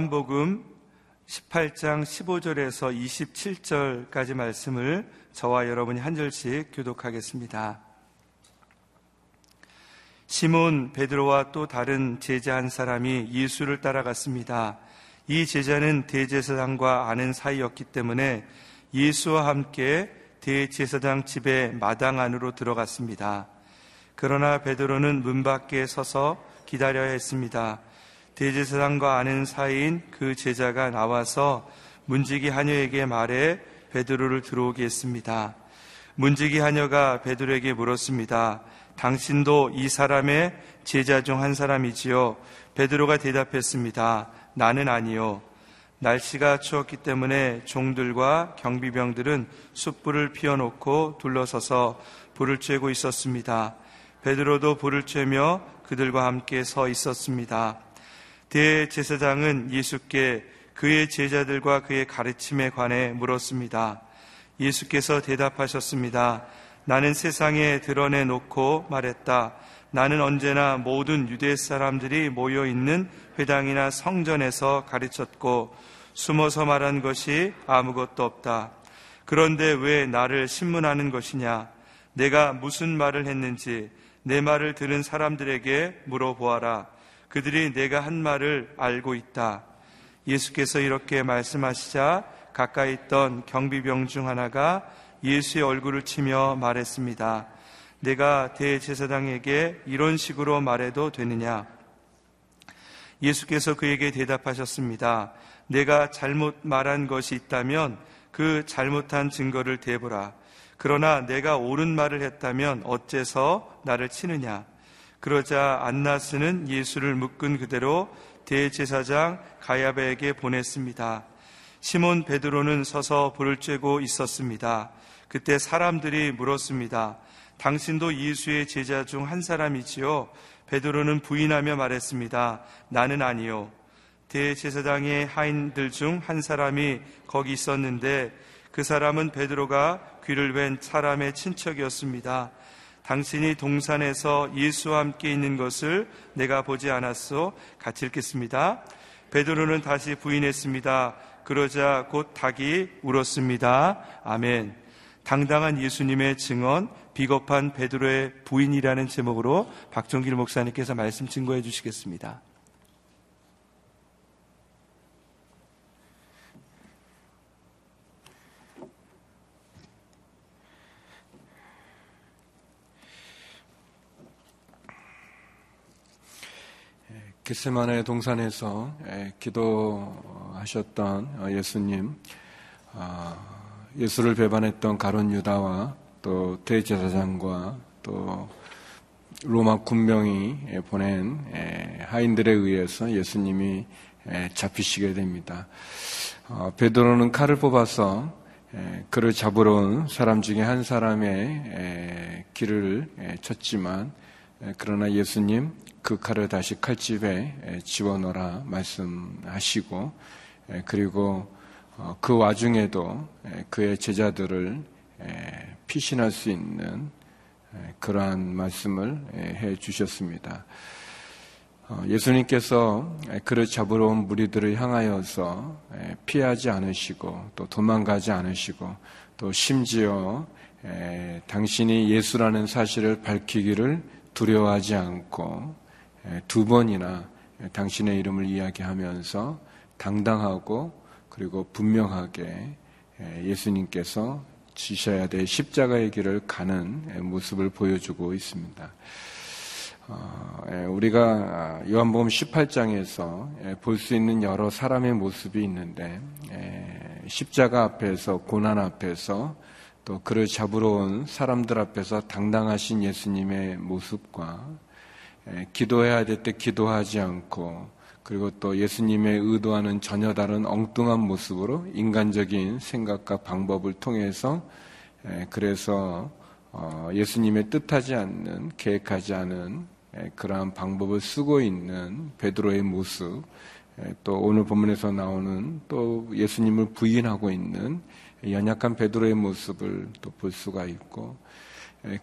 요한복음 18장 15절에서 27절까지 말씀을 저와 여러분이 한 절씩 교독하겠습니다. 시몬 베드로와 또 다른 제자 한 사람이 예수를 따라갔습니다. 이 제자는 대제사장과 아는 사이였기 때문에 예수와 함께 대제사장 집의 마당 안으로 들어갔습니다. 그러나 베드로는 문 밖에 서서 기다려야 했습니다. 대제사장과 아는 사이인 그 제자가 나와서 문지기 하녀에게 말해 베드로를 들어오게 했습니다. 문지기 하녀가 베드로에게 물었습니다. 당신도 이 사람의 제자 중 한 사람이지요? 베드로가 대답했습니다. 나는 아니요. 날씨가 추웠기 때문에 종들과 경비병들은 숯불을 피워놓고 둘러서서 불을 쬐고 있었습니다. 베드로도 불을 쬐며 그들과 함께 서 있었습니다. 대제사장은 예수께 그의 제자들과 그의 가르침에 관해 물었습니다. 예수께서 대답하셨습니다. 나는 세상에 드러내 놓고 말했다. 나는 언제나 모든 유대 사람들이 모여 있는 회당이나 성전에서 가르쳤고 숨어서 말한 것이 아무것도 없다. 그런데 왜 나를 신문하는 것이냐? 내가 무슨 말을 했는지 내 말을 들은 사람들에게 물어보아라. 그들이 내가 한 말을 알고 있다. 예수께서 이렇게 말씀하시자 가까이 있던 경비병 중 하나가 예수의 얼굴을 치며 말했습니다. 내가 대제사장에게 이런 식으로 말해도 되느냐? 예수께서 그에게 대답하셨습니다. 내가 잘못 말한 것이 있다면 그 잘못한 증거를 대보라. 그러나 내가 옳은 말을 했다면 어째서 나를 치느냐? 그러자 안나스는 예수를 묶은 그대로 대제사장 가야베에게 보냈습니다. 시몬 베드로는 서서 불을 쬐고 있었습니다. 그때 사람들이 물었습니다. 당신도 예수의 제자 중 한 사람이지요? 베드로는 부인하며 말했습니다. 나는 아니요. 대제사장의 하인들 중 한 사람이 거기 있었는데 그 사람은 베드로가 귀를 웬 사람의 친척이었습니다. 당신이 동산에서 예수와 함께 있는 것을 내가 보지 않았소. 같이 읽겠습니다. 베드로는 다시 부인했습니다. 그러자 곧 닭이 울었습니다. 아멘. 당당한 예수님의 증언, 비겁한 베드로의 부인이라는 제목으로 박종길 목사님께서 말씀 증거해 주시겠습니다. 겟세마네 동산에서 기도하셨던 예수님, 아, 예수를 배반했던 가론 유다와 또 대제사장과 또 로마 군병이 보낸 하인들에 의해서 예수님이 잡히시게 됩니다. 어, 베드로는 칼을 뽑아서 그를 잡으러 온 사람 중에 한 사람의 길을 쳤지만 그러나 예수님 그 칼을 다시 칼집에 집어넣어라 말씀하시고 그리고 어, 그 와중에도 그의 제자들을 피신할 수 있는 그러한 말씀을 해 주셨습니다. 어, 예수님께서 그를 잡으러 온 무리들을 향하여서 피하지 않으시고 또 도망가지 않으시고 또 심지어 당신이 예수라는 사실을 밝히기를 두려워하지 않고 두 번이나 당신의 이름을 이야기하면서 당당하고 그리고 분명하게 예수님께서 지셔야 될 십자가의 길을 가는 모습을 보여주고 있습니다. 어, 우리가 요한복음 18장에서 볼 수 있는 여러 사람의 모습이 있는데 십자가 앞에서 고난 앞에서 또 그를 잡으러 온 사람들 앞에서 당당하신 예수님의 모습과 기도해야 될 때 기도하지 않고 그리고 또 예수님의 의도하는 전혀 다른 엉뚱한 모습으로 인간적인 생각과 방법을 통해서 그래서 어, 예수님의 뜻하지 않는 계획하지 않은 그러한 방법을 쓰고 있는 베드로의 모습 또 오늘 본문에서 나오는 또 예수님을 부인하고 있는 연약한 베드로의 모습을 또 볼 수가 있고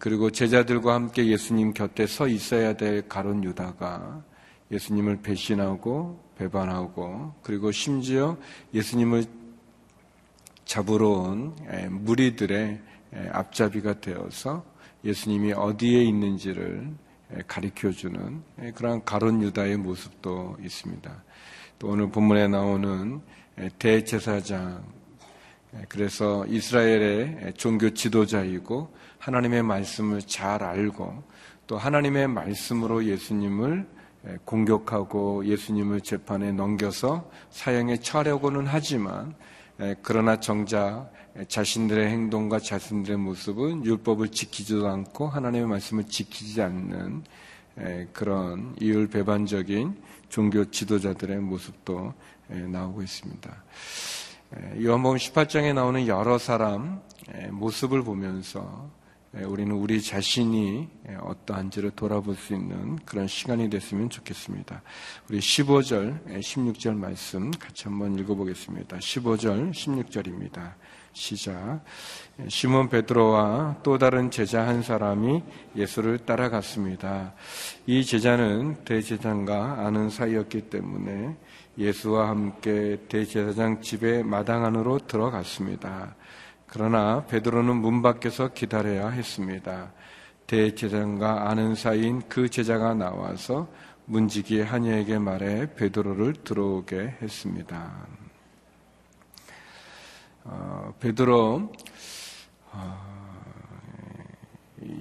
그리고 제자들과 함께 예수님 곁에 서 있어야 될 가론 유다가 예수님을 배신하고 배반하고 그리고 심지어 예수님을 잡으러 온 무리들의 앞잡이가 되어서 예수님이 어디에 있는지를 가리켜 주는 그러한 가론 유다의 모습도 있습니다. 또 오늘 본문에 나오는 대제사장 그래서 이스라엘의 종교 지도자이고 하나님의 말씀을 잘 알고 또 하나님의 말씀으로 예수님을 공격하고 예수님을 재판에 넘겨서 사형에 처하려고는 하지만 그러나 정작 자신들의 행동과 자신들의 모습은 율법을 지키지도 않고 하나님의 말씀을 지키지 않는 그런 이율 배반적인 종교 지도자들의 모습도 나오고 있습니다. 요한복음 18장에 나오는 여러 사람 모습을 보면서 우리는 우리 자신이 어떠한지를 돌아볼 수 있는 그런 시간이 됐으면 좋겠습니다. 우리 15절, 16절 말씀 같이 한번 읽어보겠습니다. 15절, 16절입니다. 시작. 시몬 베드로와 또 다른 제자 한 사람이 예수를 따라갔습니다. 이 제자는 대제장과 아는 사이였기 때문에 예수와 함께 대제사장 집의 마당 안으로 들어갔습니다. 그러나 베드로는 문 밖에서 기다려야 했습니다. 대제사장과 아는 사이인 그 제자가 나와서 문지기 하녀에게 말해 베드로를 들어오게 했습니다. 어, 베드로 어,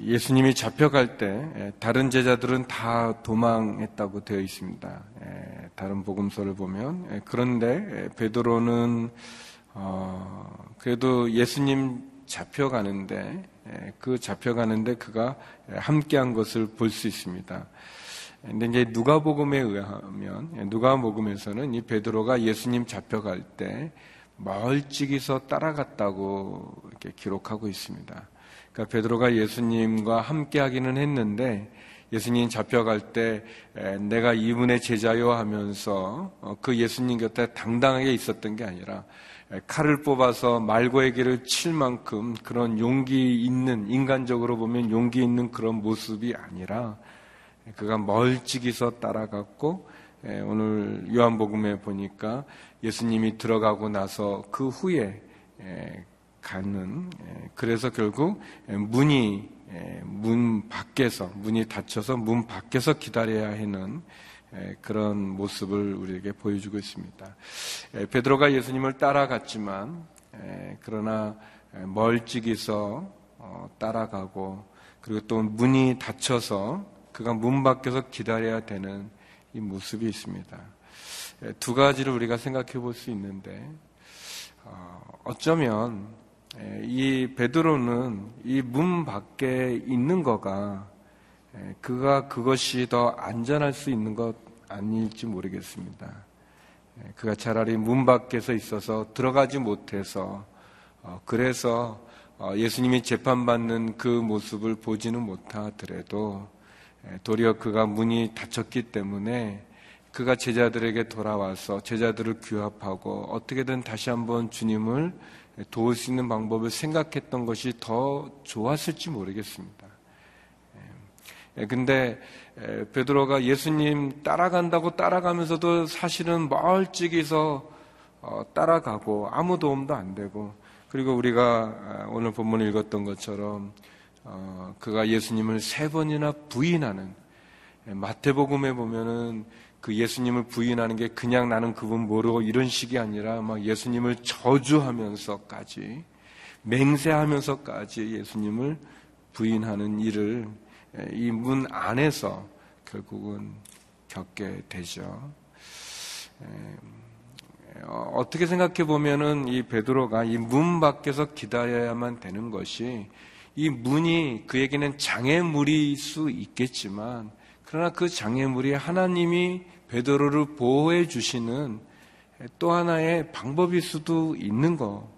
예수님이 잡혀갈 때 다른 제자들은 다 도망했다고 되어 있습니다. 다른 복음서를 보면 그런데 베드로는 어, 그래도 예수님 잡혀가는데 그 잡혀가는데 그가 함께한 것을 볼 수 있습니다. 근데 이제 누가복음에 의하면 누가복음에서는 이 베드로가 예수님 잡혀갈 때 멀찍이서 따라갔다고 이렇게 기록하고 있습니다. 그러니까 베드로가 예수님과 함께하기는 했는데 예수님 잡혀갈 때 내가 이분의 제자요 하면서 어, 그 예수님 곁에 당당하게 있었던 게 아니라 칼을 뽑아서 말고에게를 칠 만큼 그런 용기 있는 인간적으로 보면 용기 있는 그런 모습이 아니라 그가 멀찍이서 따라갔고 오늘 요한복음에 보니까 예수님이 들어가고 나서 그 후에 가는 그래서 결국 문이 문 밖에서 문이 닫혀서 문 밖에서 기다려야 하는 그런 모습을 우리에게 보여주고 있습니다. 베드로가 예수님을 따라갔지만 그러나 멀찍이서 어, 따라가고 그리고 또 문이 닫혀서 그가 문 밖에서 기다려야 되는 이 모습이 있습니다. 두 가지를 우리가 생각해 볼 수 있는데 어, 어쩌면 이 베드로는 이 문 밖에 있는 거가 그가 그것이 더 안전할 수 있는 것 아닐지 모르겠습니다. 그가 차라리 문 밖에서 있어서 들어가지 못해서 어, 그래서 어, 예수님이 재판받는 그 모습을 보지는 못하더라도 도리어 그가 문이 닫혔기 때문에 그가 제자들에게 돌아와서 제자들을 규합하고 어떻게든 다시 한번 주님을 도울 수 있는 방법을 생각했던 것이 더 좋았을지 모르겠습니다. 예, 근데 베드로가 예수님 따라간다고 따라가면서도 사실은 멀찍이서 어, 따라가고 아무 도움도 안 되고 그리고 우리가 아, 오늘 본문을 읽었던 것처럼 어, 그가 예수님을 세 번이나 부인하는 마태복음에 보면은 그 예수님을 부인하는 게 그냥 나는 그분 모르고 이런 식이 아니라 막 예수님을 저주하면서까지 맹세하면서까지 예수님을 부인하는 일을 이 문 안에서 결국은 겪게 되죠. 어, 어떻게 생각해 보면은 이 베드로가 이 문 밖에서 기다려야만 되는 것이 이 문이 그에게는 장애물일 수 있겠지만 그러나 그 장애물이 하나님이 베드로를 보호해 주시는 또 하나의 방법일 수도 있는 거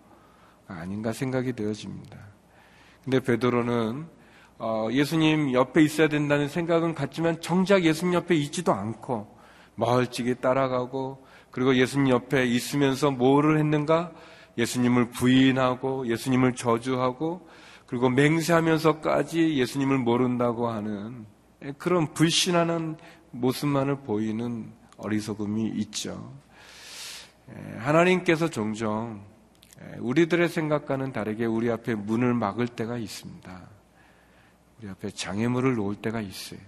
아닌가 생각이 되어집니다. 근데 베드로는 어, 예수님 옆에 있어야 된다는 생각은 같지만 정작 예수님 옆에 있지도 않고 멀찍이 따라가고 그리고 예수님 옆에 있으면서 뭐를 했는가? 예수님을 부인하고 예수님을 저주하고 그리고 맹세하면서까지 예수님을 모른다고 하는 그런 불신하는 모습만을 보이는 어리석음이 있죠. 하나님께서 종종 우리들의 생각과는 다르게 우리 앞에 문을 막을 때가 있습니다. 우리 앞에 장애물을 놓을 때가 있어요.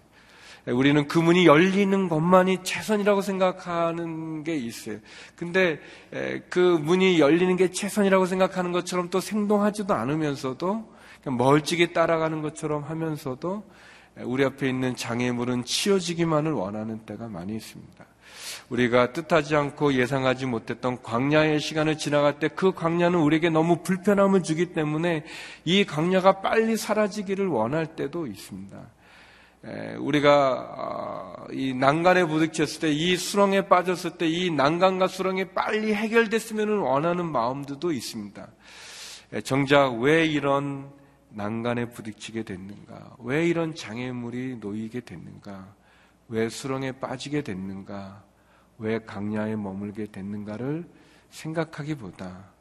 우리는 그 문이 열리는 것만이 최선이라고 생각하는 게 있어요. 근데 그 문이 열리는 게 최선이라고 생각하는 것처럼 또 생동하지도 않으면서도 멀찍이 따라가는 것처럼 하면서도 우리 앞에 있는 장애물은 치워지기만을 원하는 때가 많이 있습니다. 우리가 뜻하지 않고 예상하지 못했던 광야의 시간을 지나갈 때 그 광야는 우리에게 너무 불편함을 주기 때문에 이 광야가 빨리 사라지기를 원할 때도 있습니다. 우리가 아, 이 난간에 부딪혔을 때, 이 수렁에 빠졌을 때, 이 난간과 수렁이 빨리 해결됐으면 원하는 마음들도 있습니다. 정작 왜 이런 난간에 부딪히게 됐는가? 왜 이런 장애물이 놓이게 됐는가? 왜 수렁에 빠지게 됐는가? 왜 강야에 머물게 됐는가를 생각하기보다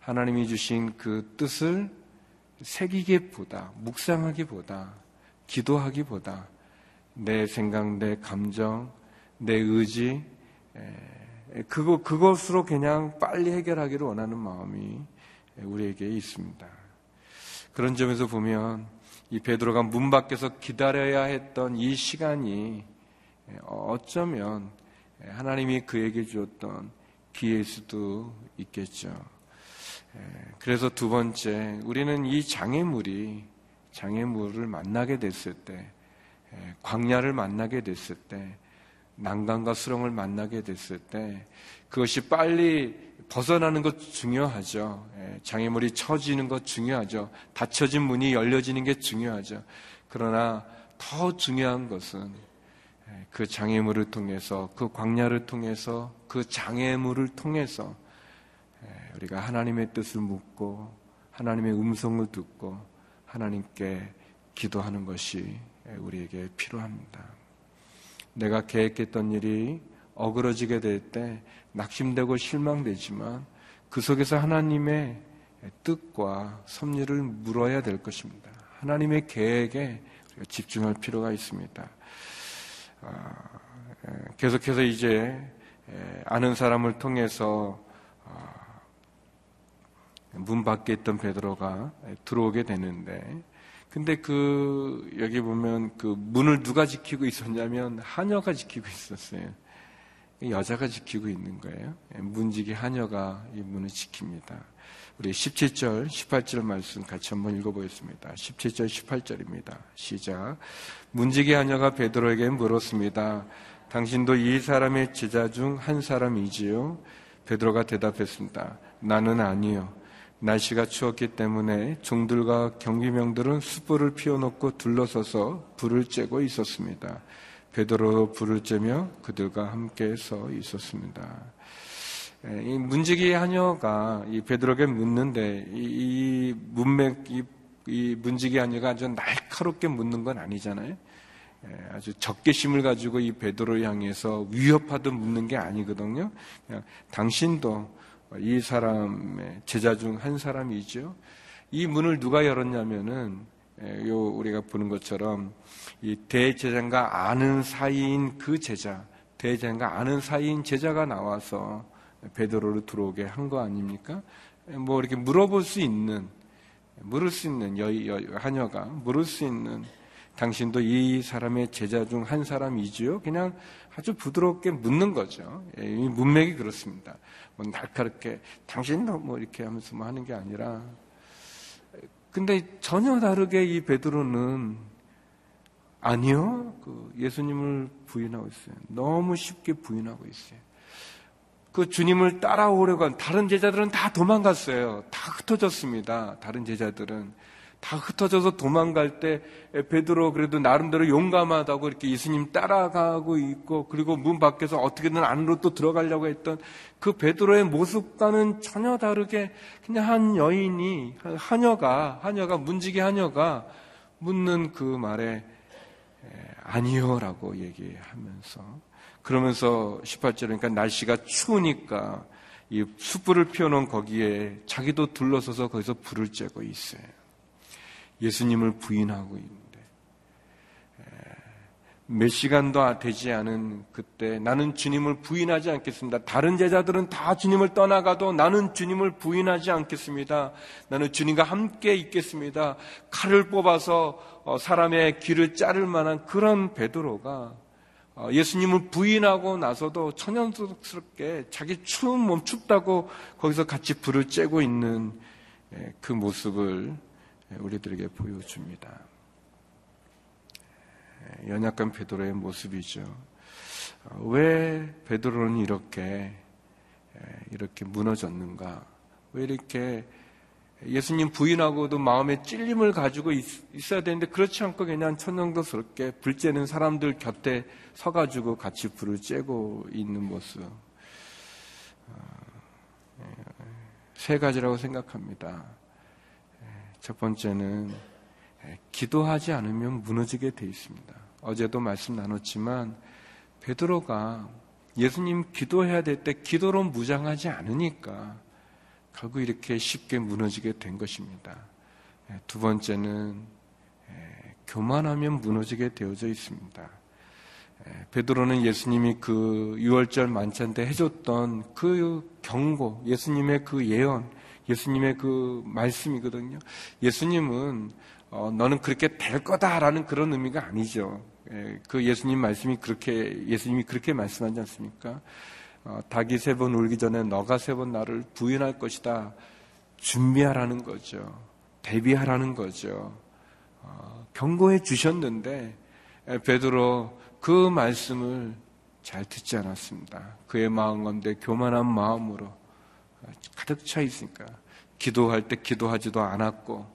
하나님이 주신 그 뜻을 새기기보다 묵상하기보다 기도하기보다 내 생각, 내 감정, 내 의지 그거 그것으로 그냥 빨리 해결하기를 원하는 마음이 우리에게 있습니다. 그런 점에서 보면 이 베드로가 문 밖에서 기다려야 했던 이 시간이 어쩌면 하나님이 그에게 주었던 기회일 수도 있겠죠. 그래서 두 번째, 우리는 이 장애물이 장애물을 만나게 됐을 때, 광야를 만나게 됐을 때, 난간과 수렁을 만나게 됐을 때, 그것이 빨리 벗어나는 것 중요하죠. 장애물이 처지는 것 중요하죠. 닫혀진 문이 열려지는 게 중요하죠. 그러나 더 중요한 것은 그 장애물을 통해서, 그 광야를 통해서, 그 장애물을 통해서 우리가 하나님의 뜻을 묻고, 하나님의 음성을 듣고, 하나님께 기도하는 것이 우리에게 필요합니다. 내가 계획했던 일이 어그러지게 될 때 낙심되고 실망되지만 그 속에서 하나님의 뜻과 섭리를 물어야 될 것입니다. 하나님의 계획에 집중할 필요가 있습니다. 아, 계속해서 이제 아는 사람을 통해서 아, 문 밖에 있던 베드로가 들어오게 되는데 근데 그 여기 보면 그 문을 누가 지키고 있었냐면 하녀가 지키고 있었어요. 여자가 지키고 있는 거예요. 문지기 하녀가 이 문을 지킵니다. 우리 17절, 18절 말씀 같이 한번 읽어보겠습니다. 17절, 18절입니다. 시작. 문지기 하녀가 베드로에게 물었습니다. 당신도 이 사람의 제자 중 한 사람이지요? 베드로가 대답했습니다. 나는 아니요. 날씨가 추웠기 때문에 종들과 경비명들은 숯불을 피워놓고 둘러서서 불을 쬐고 있었습니다. 베드로 불을 쬐며 그들과 함께 서 있었습니다. 이 문지기 하녀가 이 베드로에게 묻는데 이, 이 문맥 이, 이 문지기 하녀가 아주 날카롭게 묻는 건 아니잖아요. 아주 적개심을 가지고 이 베드로 향해서 위협하듯 묻는 게 아니거든요. 그냥 당신도 이 사람의 제자 중 한 사람이죠. 이 문을 누가 열었냐면은 요 우리가 보는 것처럼 이 대제자가 아는 사이인 그 제자, 대제자가 아는 사이인 제자가 나와서 베드로를 들어오게 한 거 아닙니까? 뭐 이렇게 물어볼 수 있는 물을 수 있는 여, 여 하녀가 물을 수 있는 당신도 이 사람의 제자 중 한 사람이지요? 그냥 아주 부드럽게 묻는 거죠. 예, 이 문맥이 그렇습니다. 뭐 날카롭게 당신도 뭐 이렇게 하면서 뭐 하는 게 아니라 근데 전혀 다르게 이 베드로는 아니요. 그 예수님을 부인하고 있어요. 너무 쉽게 부인하고 있어요. 그 주님을 따라오려고 한 다른 제자들은 다 도망갔어요. 다 흩어졌습니다. 다른 제자들은. 다 흩어져서 도망갈 때 베드로 그래도 나름대로 용감하다고 이렇게 예수님 따라가고 있고 그리고 문 밖에서 어떻게든 안으로 또 들어가려고 했던 그 베드로의 모습과는 전혀 다르게 그냥 한 여인이 하녀가 하녀가 문지기 하녀가 묻는 그 말에 아니요라고 얘기하면서 그러면서 18절에 그러니까 날씨가 추우니까 이 숯불을 피워놓은 거기에 자기도 둘러서서 거기서 불을 쬐고 있어요. 예수님을 부인하고 있는데 몇 시간도 되지 않은 그때 나는 주님을 부인하지 않겠습니다. 다른 제자들은 다 주님을 떠나가도 나는 주님을 부인하지 않겠습니다. 나는 주님과 함께 있겠습니다. 칼을 뽑아서 어, 사람의 귀를 자를 만한 그런 베드로가 어, 예수님을 부인하고 나서도 천연스럽게 자기 추운 몸 춥다고 거기서 같이 불을 쬐고 있는 예, 그 모습을 우리들에게 보여줍니다. 연약한 베드로의 모습이죠. 어, 왜 베드로는 이렇게 이렇게 무너졌는가? 왜 이렇게 예수님 부인하고도 마음에 찔림을 가지고 있, 어야 되는데 그렇지 않고 그냥 천정도스럽게 불 쬐는 사람들 곁에 서가지고 같이 불을 쬐고 있는 모습. 어, 세 가지라고 생각합니다. 첫 번째는 기도하지 않으면 무너지게 돼 있습니다. 어제도 말씀 나눴지만 베드로가 예수님 기도해야 될 때 기도로 무장하지 않으니까 결국 이렇게 쉽게 무너지게 된 것입니다. 두 번째는 교만하면 무너지게 되어져 있습니다. 베드로는 예수님이 그 6월절 만찬 때 해줬던 그 경고, 예수님의 그 예언, 예수님의 그 말씀이거든요. 예수님은 어, 너는 그렇게 될 거다라는 그런 의미가 아니죠. 예, 그 예수님 말씀이 그렇게 예수님이 그렇게 말씀하지 않습니까? 어, 닭이 세 번 울기 전에 너가 세 번 나를 부인할 것이다. 준비하라는 거죠. 대비하라는 거죠. 어, 경고해 주셨는데 예, 베드로 그 말씀을 잘 듣지 않았습니다. 그의 마음 가운데 교만한 마음으로 가득 차 있으니까 기도할 때 기도하지도 않았고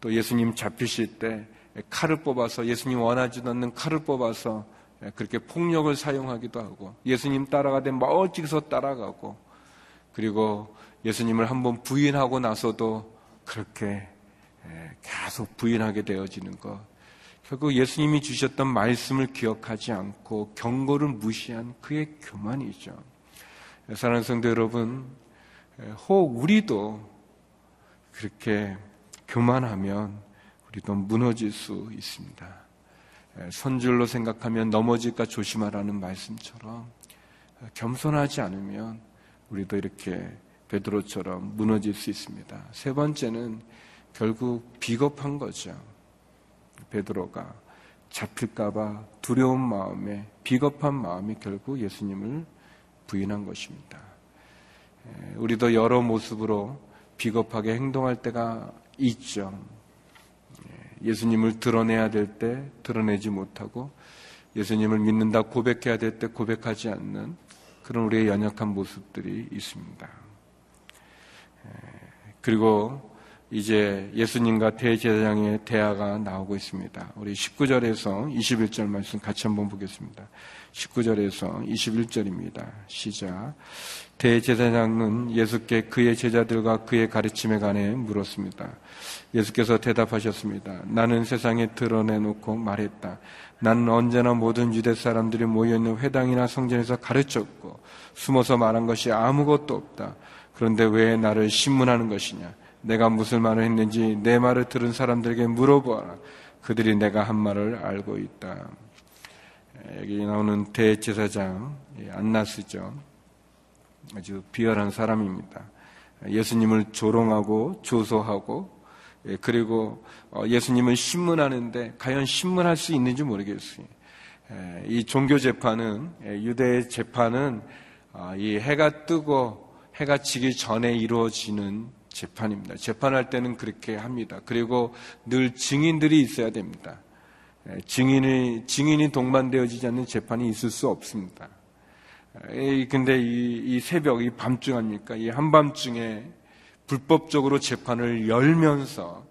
또 예수님 잡히실 때 칼을 뽑아서 예수님 원하지도 않는 칼을 뽑아서 그렇게 폭력을 사용하기도 하고 예수님 따라가되 멀찍이서 따라가고 그리고 예수님을 한번 부인하고 나서도 그렇게 계속 부인하게 되어지는 것. 결국 예수님이 주셨던 말씀을 기억하지 않고 경고를 무시한 그의 교만이죠. 사랑하는 성도 여러분, 혹 우리도 그렇게 교만하면 우리도 무너질 수 있습니다. 선줄로 생각하면 넘어질까 조심하라는 말씀처럼 겸손하지 않으면 우리도 이렇게 베드로처럼 무너질 수 있습니다. 세 번째는 결국 비겁한 거죠. 베드로가 잡힐까봐 두려운 마음에 비겁한 마음이 결국 예수님을 부인한 것입니다. 우리도 여러 모습으로 비겁하게 행동할 때가 있죠. 예수님을 드러내야 될 때 드러내지 못하고 예수님을 믿는다 고백해야 될 때 고백하지 않는 그런 우리의 연약한 모습들이 있습니다. 그리고 이제 예수님과 대제사장의 대화가 나오고 있습니다. 우리 19절에서 21절 말씀 같이 한번 보겠습니다. 19절에서 21절입니다. 시작. 대제사장은 예수께 그의 제자들과 그의 가르침에 관해 물었습니다. 예수께서 대답하셨습니다. 나는 세상에 드러내놓고 말했다. 나는 언제나 모든 유대 사람들이 모여있는 회당이나 성전에서 가르쳤고 숨어서 말한 것이 아무것도 없다. 그런데 왜 나를 신문하는 것이냐? 내가 무슨 말을 했는지 내 말을 들은 사람들에게 물어보아라. 그들이 내가 한 말을 알고 있다. 여기 나오는 대제사장 안나스죠. 아주 비열한 사람입니다. 예수님을 조롱하고 조소하고 예, 그리고 어, 예수님을 신문하는데 과연 신문할 수 있는지 모르겠어요. 이 종교 재판은 예, 유대 재판은 어, 이 해가 뜨고 해가 지기 전에 이루어지는 재판입니다. 재판할 때는 그렇게 합니다. 그리고 늘 증인들이 있어야 됩니다. 예, 증인이, 증인이 동반되어지지 않는 재판이 있을 수 없습니다. 근데 이, 이 새벽, 이 밤중 아닙니까? 이 한밤중에 불법적으로 재판을 열면서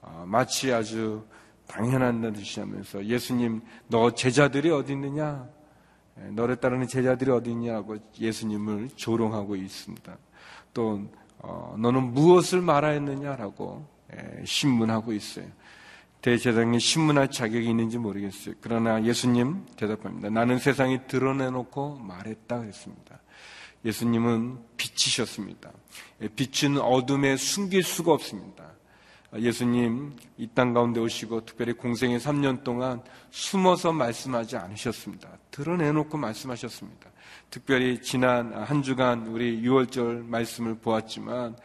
어, 마치 아주 당연한 듯이 하면서 예수님, 너 제자들이 어디 있느냐? 너를 따르는 제자들이 어디 있냐고 예수님을 조롱하고 있습니다. 또 어, 너는 무엇을 말하였느냐라고 예, 신문하고 있어요. 대제사장이 신문할 자격이 있는지 모르겠어요. 그러나 예수님 대답합니다. 나는 세상이 드러내놓고 말했다 그랬습니다. 예수님은 빛이셨습니다. 예, 빛은 어둠에 숨길 수가 없습니다. 예수님 이 땅 가운데 오시고 특별히 공생의 3년 동안 숨어서 말씀하지 않으셨습니다. 드러내놓고 말씀하셨습니다. 특별히 지난 한 주간 우리 6월절 말씀을 보았지만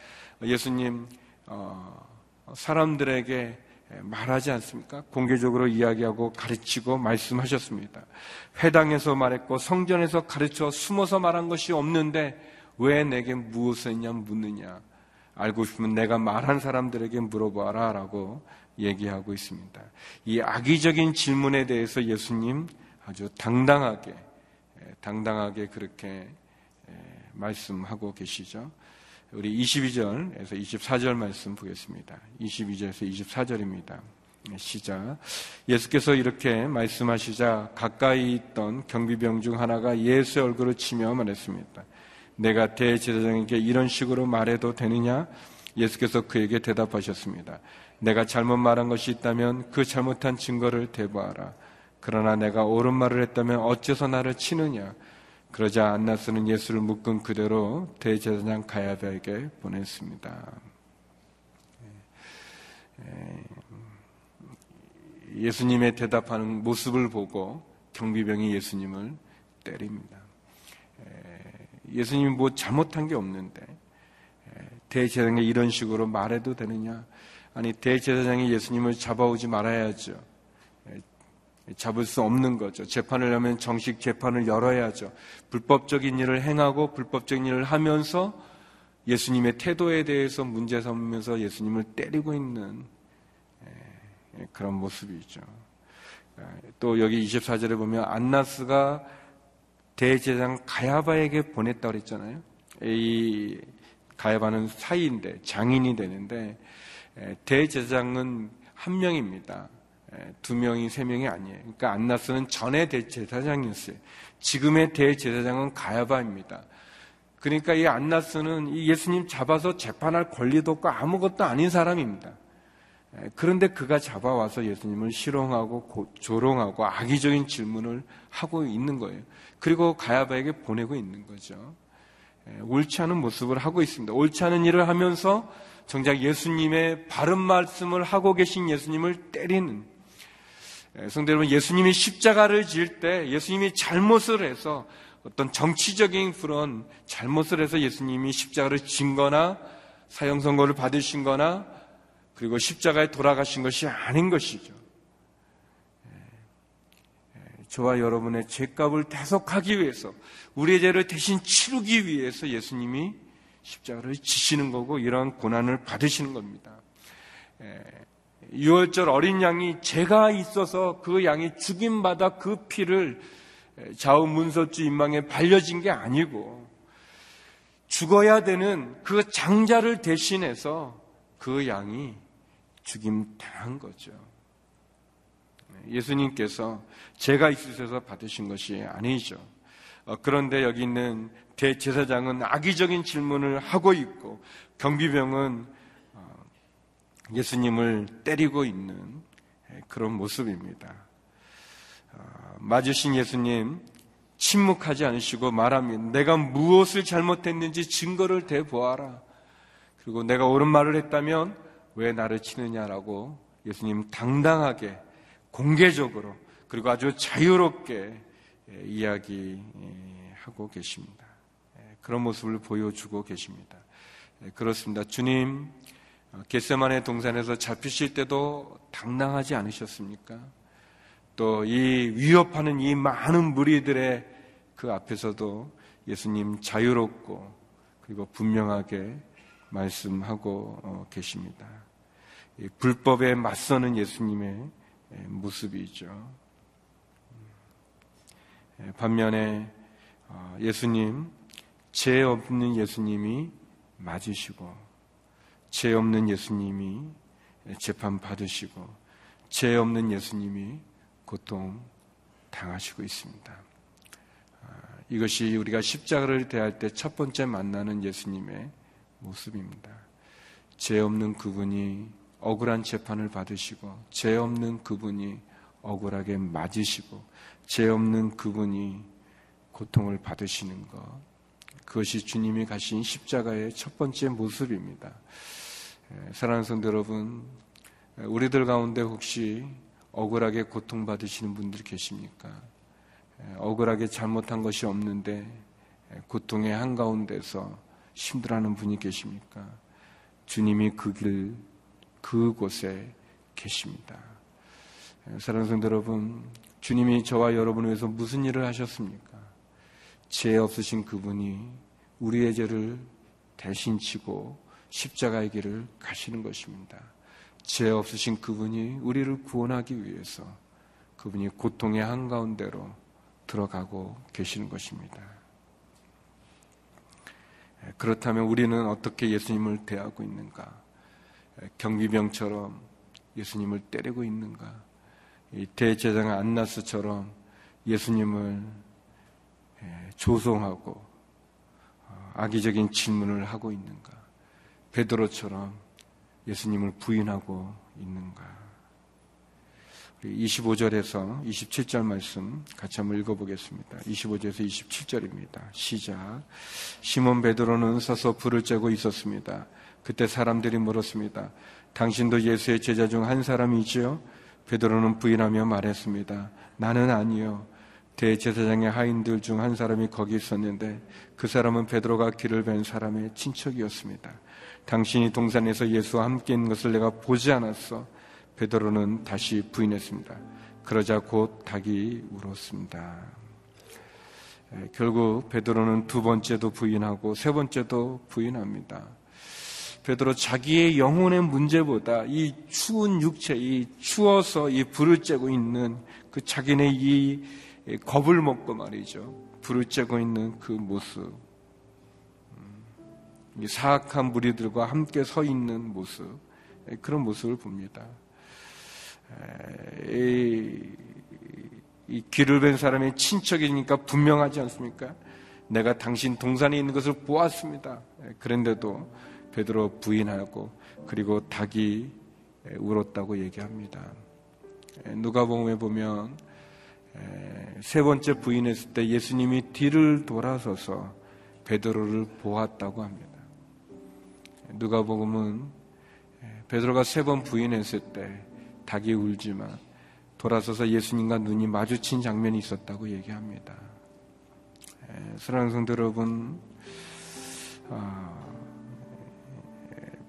예수님 어, 사람들에게 말하지 않습니까? 공개적으로 이야기하고 가르치고 말씀하셨습니다. 회당에서 말했고 성전에서 가르쳐 숨어서 말한 것이 없는데 왜 내게 무엇을 했냐 묻느냐. 알고 싶으면 내가 말한 사람들에게 물어봐라 라고 얘기하고 있습니다. 이 악의적인 질문에 대해서 예수님 아주 당당하게, 당당하게 그렇게 말씀하고 계시죠. 우리 22절에서 24절 말씀 보겠습니다. 22절에서 24절입니다. 시작. 예수께서 이렇게 말씀하시자 가까이 있던 경비병 중 하나가 예수의 얼굴을 치며 말했습니다. 내가 대제사장에게 이런 식으로 말해도 되느냐? 예수께서 그에게 대답하셨습니다. 내가 잘못 말한 것이 있다면 그 잘못한 증거를 대보하라. 그러나 내가 옳은 말을 했다면 어째서 나를 치느냐? 그러자 안나스는 예수를 묶은 그대로 대제사장 가야바에게 보냈습니다. 예수님의 대답하는 모습을 보고 경비병이 예수님을 때립니다. 예수님이 뭐 잘못한 게 없는데 대제사장이 이런 식으로 말해도 되느냐? 아니 대제사장이 예수님을 잡아오지 말아야죠. 잡을 수 없는 거죠. 재판을 하면 정식 재판을 열어야죠. 불법적인 일을 행하고 불법적인 일을 하면서 예수님의 태도에 대해서 문제 삼으면서 예수님을 때리고 있는 그런 모습이죠. 또 여기 24절에 보면 안나스가 대제장 가야바에게 보냈다고 그랬잖아요. 이 가야바는 사이인데 장인이 되는데 대제장은 한 명입니다. 두 명이 세 명이 아니에요. 그러니까 안나스는 전의 대제사장이었어요. 지금의 대제사장은 가야바입니다. 그러니까 이 안나스는 이 예수님 잡아서 재판할 권리도 없고 아무것도 아닌 사람입니다. 그런데 그가 잡아와서 예수님을 실용하고 조롱하고 악의적인 질문을 하고 있는 거예요. 그리고 가야바에게 보내고 있는 거죠. 옳지 않은 모습을 하고 있습니다. 옳지 않은 일을 하면서 정작 예수님의 바른 말씀을 하고 계신 예수님을 때리는 성대 여러분 예수님이 십자가를 지을 때 예수님이 잘못을 해서 어떤 정치적인 그런 잘못을 해서 예수님이 십자가를 진 거나 사형 선고를 받으신 거나 그리고 십자가에 돌아가신 것이 아닌 것이죠. 저와 여러분의 죄값을 대속하기 위해서 우리의 죄를 대신 치르기 위해서 예수님이 십자가를 지시는 거고 이러한 고난을 받으시는 겁니다. 6월절 어린 양이 죄가 있어서 그 양이 죽임받아 그 피를 좌우 문서주 인망에 발려진 게 아니고 죽어야 되는 그 장자를 대신해서 그 양이 죽임 당한 거죠. 예수님께서 죄가 있으셔서 받으신 것이 아니죠. 어, 그런데 여기 있는 대제사장은 악의적인 질문을 하고 있고 경비병은 어, 예수님을 때리고 있는 그런 모습입니다. 어, 맞으신 예수님 침묵하지 않으시고 말하면 내가 무엇을 잘못했는지 증거를 대보아라. 그리고 내가 옳은 말을 했다면 왜 나를 치느냐라고 예수님 당당하게 공개적으로 그리고 아주 자유롭게 예, 이야기하고 계십니다. 예, 그런 모습을 보여주고 계십니다. 예, 그렇습니다. 주님, 어, 겟세만의 동산에서 잡히실 때도 당당하지 않으셨습니까? 또 이 위협하는 이 많은 무리들의 그 앞에서도 예수님 자유롭고 그리고 분명하게 말씀하고 어, 계십니다. 불법에 맞서는 예수님의 모습이죠. 반면에 어, 예수님, 죄 없는 예수님이 맞으시고, 죄 없는 예수님이 재판 받으시고, 죄 없는 예수님이 고통 당하시고 있습니다. 아, 이것이 우리가 십자가를 대할 때 첫 번째 만나는 예수님의 모습입니다. 죄 없는 그분이 억울한 재판을 받으시고, 죄 없는 그분이 억울하게 맞으시고, 죄 없는 그분이 고통을 받으시는 것. 그것이 주님이 가신 십자가의 첫 번째 모습입니다. 사랑하는 성도 여러분, 우리들 가운데 혹시 억울하게 고통받으시는 분들 계십니까? 억울하게 잘못한 것이 없는데 고통의 한가운데서 힘들어하는 분이 계십니까? 주님이 그 길, 그곳에 계십니다. 사랑하는 성도 여러분, 주님이 저와 여러분을 위해서 무슨 일을 하셨습니까? 죄 없으신 그분이 우리의 죄를 대신 치고 십자가의 길을 가시는 것입니다. 죄 없으신 그분이 우리를 구원하기 위해서 그분이 고통의 한가운데로 들어가고 계시는 것입니다. 그렇다면 우리는 어떻게 예수님을 대하고 있는가? 경비병처럼 예수님을 때리고 있는가? 대제장 안나스처럼 예수님을 조송하고 어, 악의적인 질문을 하고 있는가? 베드로처럼 예수님을 부인하고 있는가? 25절에서 27절 말씀 같이 한번 읽어보겠습니다. 25절에서 27절입니다. 시작. 시몬 베드로는 서서 불을 쬐고 있었습니다. 그때 사람들이 물었습니다. 당신도 예수의 제자 중 한 사람이지요? 베드로는 부인하며 말했습니다. 나는 아니요. 대제사장의 하인들 중 한 사람이 거기 있었는데 그 사람은 베드로가 길을 뵌 사람의 친척이었습니다. 당신이 동산에서 예수와 함께 있는 것을 내가 보지 않았어. 베드로는 다시 부인했습니다. 그러자 곧 닭이 울었습니다. 결국 베드로는 두 번째도 부인하고 세 번째도 부인합니다. 베드로 자기의 영혼의 문제보다 이 추운 육체, 이 추워서 이 불을 쬐고 있는 그 자기네 이 겁을 먹고 말이죠. 불을 쬐고 있는 그 모습. 이 사악한 무리들과 함께 서 있는 모습. 그런 모습을 봅니다. 이, 이 길을 뵌 사람의 친척이니까 분명하지 않습니까? 내가 당신 동산에 있는 것을 보았습니다. 그런데도 베드로 부인하고 그리고 닭이 울었다고 얘기합니다. 누가복음에 보면 세 번째 부인했을 때 예수님이 뒤를 돌아서서 베드로를 보았다고 합니다. 누가복음은 베드로가 세 번 부인했을 때 닭이 울지만 돌아서서 예수님과 눈이 마주친 장면이 있었다고 얘기합니다. 사랑하는 성도 여러분, 아,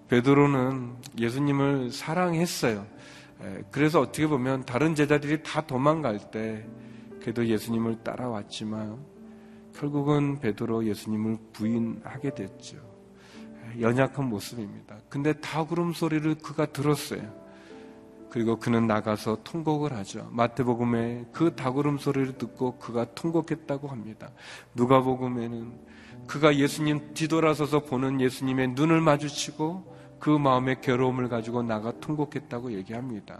베드로는 예수님을 사랑했어요. 그래서 어떻게 보면 다른 제자들이 다 도망갈 때 그래도 예수님을 따라왔지만 결국은 베드로 예수님을 부인하게 됐죠. 연약한 모습입니다. 근데 다 구름 소리를 그가 들었어요. 그리고 그는 나가서 통곡을 하죠. 마태복음에 그 다구름 소리를 듣고 그가 통곡했다고 합니다. 누가복음에는 그가 예수님 뒤돌아서서 보는 예수님의 눈을 마주치고 그 마음의 괴로움을 가지고 나가 통곡했다고 얘기합니다.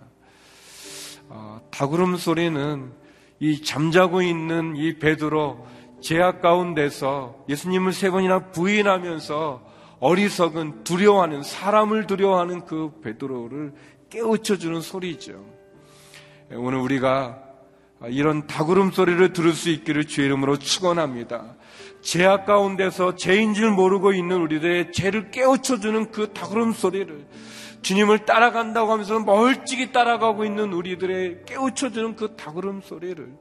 어, 다구름 소리는 이 잠자고 있는 이 베드로 제약 가운데서 예수님을 세 번이나 부인하면서 어리석은 두려워하는 사람을 두려워하는 그 베드로를 깨우쳐 주는 소리죠. 오늘 우리가 이런 다구름 소리를 들을 수 있기를 주의 이름으로 축원합니다. 죄악 가운데서 죄인 줄 모르고 있는 우리들의 죄를 깨우쳐 주는 그 다구름 소리를 주님을 따라간다고 하면서 멀찍이 따라가고 있는 우리들의 깨우쳐 주는 그 다구름 소리를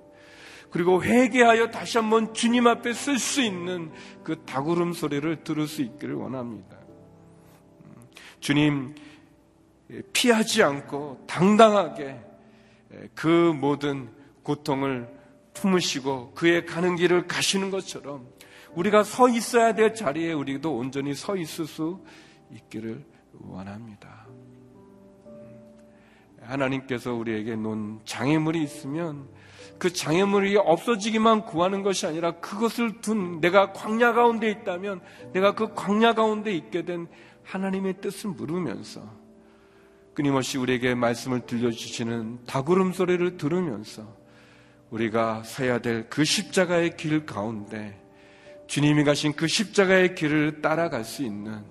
그리고 회개하여 다시 한번 주님 앞에 쓸 수 있는 그 다구름 소리를 들을 수 있기를 원합니다. 주님 피하지 않고 당당하게 그 모든 고통을 품으시고 그의 가는 길을 가시는 것처럼 우리가 서 있어야 될 자리에 우리도 온전히 서 있을 수 있기를 원합니다. 하나님께서 우리에게 놓은 장애물이 있으면 그 장애물이 없어지기만 구하는 것이 아니라 그것을 둔 내가 광야 가운데 있다면 내가 그 광야 가운데 있게 된 하나님의 뜻을 물으면서 끊임없이 우리에게 말씀을 들려주시는 다구름 소리를 들으면서 우리가 서야 될 그 십자가의 길 가운데 주님이 가신 그 십자가의 길을 따라갈 수 있는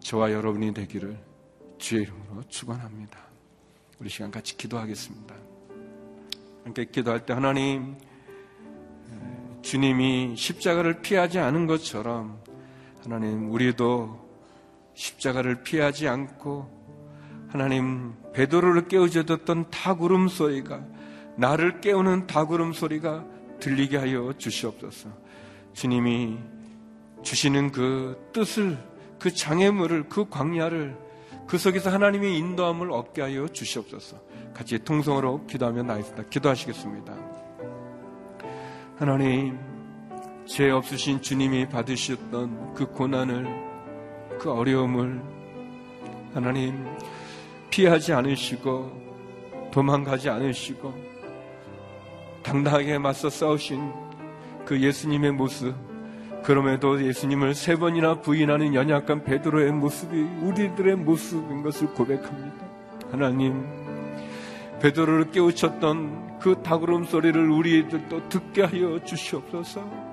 저와 여러분이 되기를 주의 이름으로 축원합니다. 우리 시간 같이 기도하겠습니다. 함께 기도할 때 하나님 주님이 십자가를 피하지 않은 것처럼 하나님 우리도 십자가를 피하지 않고 하나님 베드로를 깨우쳐줬던 타구름 소리가 나를 깨우는 타구름 소리가 들리게 하여 주시옵소서. 주님이 주시는 그 뜻을 그 장애물을 그 광야를 그 속에서 하나님의 인도함을 얻게 하여 주시옵소서. 같이 통성으로 기도하며 나있습니다. 기도하시겠습니다. 하나님, 죄 없으신 주님이 받으셨던 그 고난을, 그 어려움을 하나님 피하지 않으시고 도망가지 않으시고 당당하게 맞서 싸우신 그 예수님의 모습, 그럼에도 예수님을 세 번이나 부인하는 연약한 베드로의 모습이 우리들의 모습인 것을 고백합니다. 하나님, 베드로를 깨우쳤던 그 다구름 소리를 우리들도 듣게 하여 주시옵소서.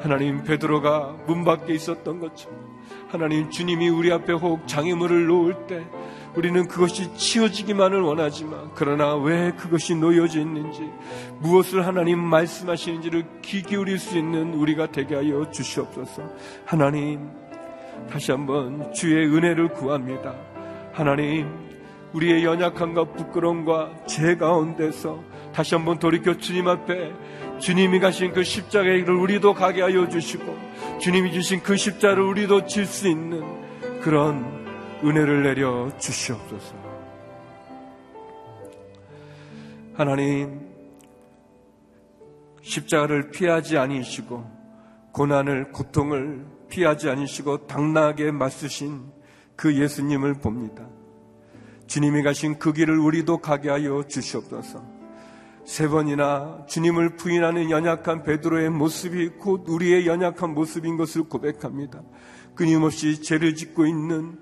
하나님, 베드로가 문 밖에 있었던 것처럼 하나님 주님이 우리 앞에 혹 장애물을 놓을 때 우리는 그것이 치워지기만을 원하지만 그러나 왜 그것이 놓여져 있는지 무엇을 하나님 말씀하시는지를 귀 기울일 수 있는 우리가 되게 하여 주시옵소서. 하나님 다시 한번 주의 은혜를 구합니다. 하나님 우리의 연약함과 부끄러움과 죄 가운데서 다시 한번 돌이켜 주님 앞에 주님이 가신 그 십자가의 길을 우리도 가게 하여 주시고 주님이 주신 그 십자를 우리도 질 수 있는 그런 은혜를 내려 주시옵소서. 하나님, 십자가를 피하지 아니시고 고난을 고통을 피하지 아니시고 당나게 맞으신 그 예수님을 봅니다. 주님이 가신 그 길을 우리도 가게 하여 주시옵소서. 세 번이나 주님을 부인하는 연약한 베드로의 모습이 곧 우리의 연약한 모습인 것을 고백합니다. 끊임없이 죄를 짓고 있는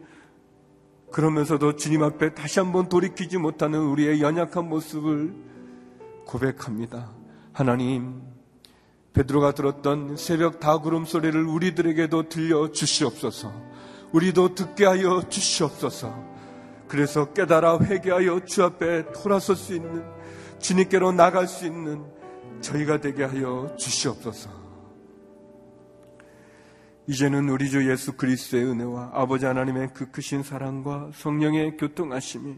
그러면서도 주님 앞에 다시 한번 돌이키지 못하는 우리의 연약한 모습을 고백합니다. 하나님, 베드로가 들었던 새벽 다구름 소리를 우리들에게도 들려 주시옵소서. 우리도 듣게 하여 주시옵소서. 그래서 깨달아 회개하여 주 앞에 돌아설 수 있는 주님께로 나갈 수 있는 저희가 되게 하여 주시옵소서. 이제는 우리 주 예수 그리스도의 은혜와 아버지 하나님의 그 크신 사랑과 성령의 교통하심이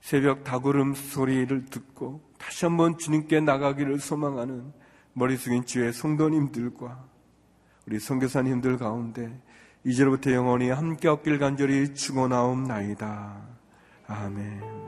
새벽 다구름 소리를 듣고 다시 한번 주님께 나가기를 소망하는 머리 숙인 주의 성도님들과 우리 선교사님들 가운데 이제로부터 영원히 함께 없길 간절히 축원하옵나이다. 아멘.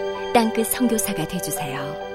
땅끝 성교사가 되주세요